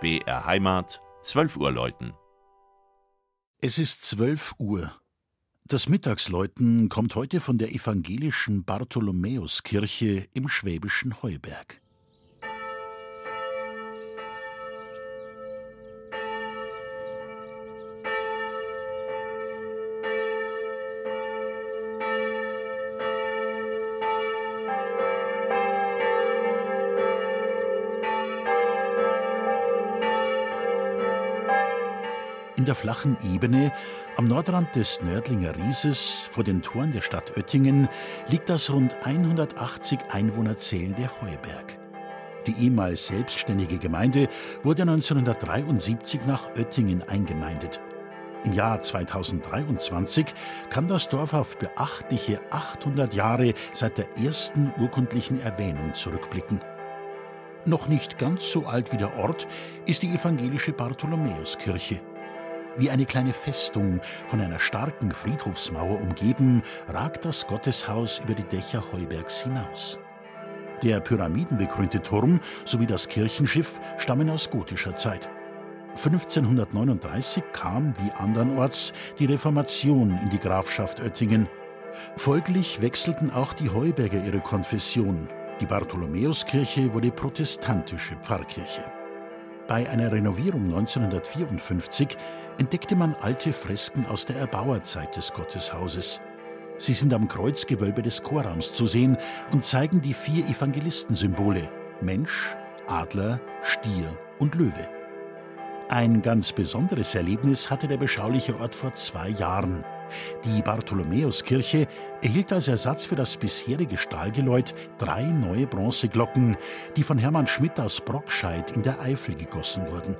BR Heimat, 12 Uhr läuten. Es ist 12 Uhr. Das Mittagsläuten kommt heute von der evangelischen Bartholomäuskirche im schwäbischen Heuberg. In der flachen Ebene, am Nordrand des Nördlinger Rieses, vor den Toren der Stadt Oettingen, liegt das rund 180 Einwohner zählende Heuberg. Die ehemals selbstständige Gemeinde wurde 1973 nach Oettingen eingemeindet. Im Jahr 2023 kann das Dorf auf beachtliche 800 Jahre seit der ersten urkundlichen Erwähnung zurückblicken. Noch nicht ganz so alt wie der Ort ist die evangelische Bartholomäuskirche. Wie eine kleine Festung, von einer starken Friedhofsmauer umgeben, ragt das Gotteshaus über die Dächer Heubergs hinaus. Der pyramidenbekrönte Turm sowie das Kirchenschiff stammen aus gotischer Zeit. 1539 kam, wie andernorts, die Reformation in die Grafschaft Oettingen. Folglich wechselten auch die Heuberger ihre Konfession. Die Bartholomäuskirche wurde protestantische Pfarrkirche. Bei einer Renovierung 1954 entdeckte man alte Fresken aus der Erbauerzeit des Gotteshauses. Sie sind am Kreuzgewölbe des Chorraums zu sehen und zeigen die vier Evangelistensymbole Mensch, Adler, Stier und Löwe. Ein ganz besonderes Erlebnis hatte der beschauliche Ort vor zwei Jahren. Die Bartholomäuskirche erhielt als Ersatz für das bisherige Stahlgeläut drei neue Bronzeglocken, die von Hermann Schmidt aus Brockscheid in der Eifel gegossen wurden.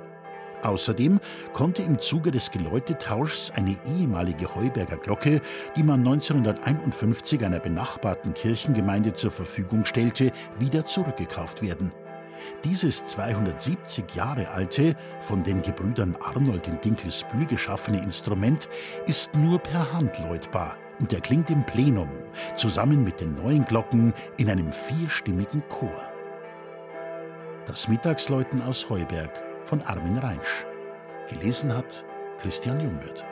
Außerdem konnte im Zuge des Geläutetauschs eine ehemalige Heuberger Glocke, die man 1951 einer benachbarten Kirchengemeinde zur Verfügung stellte, wieder zurückgekauft werden. Dieses 270 Jahre alte, von den Gebrüdern Arnold in Dinkelsbühl geschaffene Instrument ist nur per Hand läutbar und erklingt im Plenum, zusammen mit den neuen Glocken in einem vierstimmigen Chor. Das Mittagsläuten aus Heuberg von Armin Reinsch. Gelesen hat Christian Jungwirth.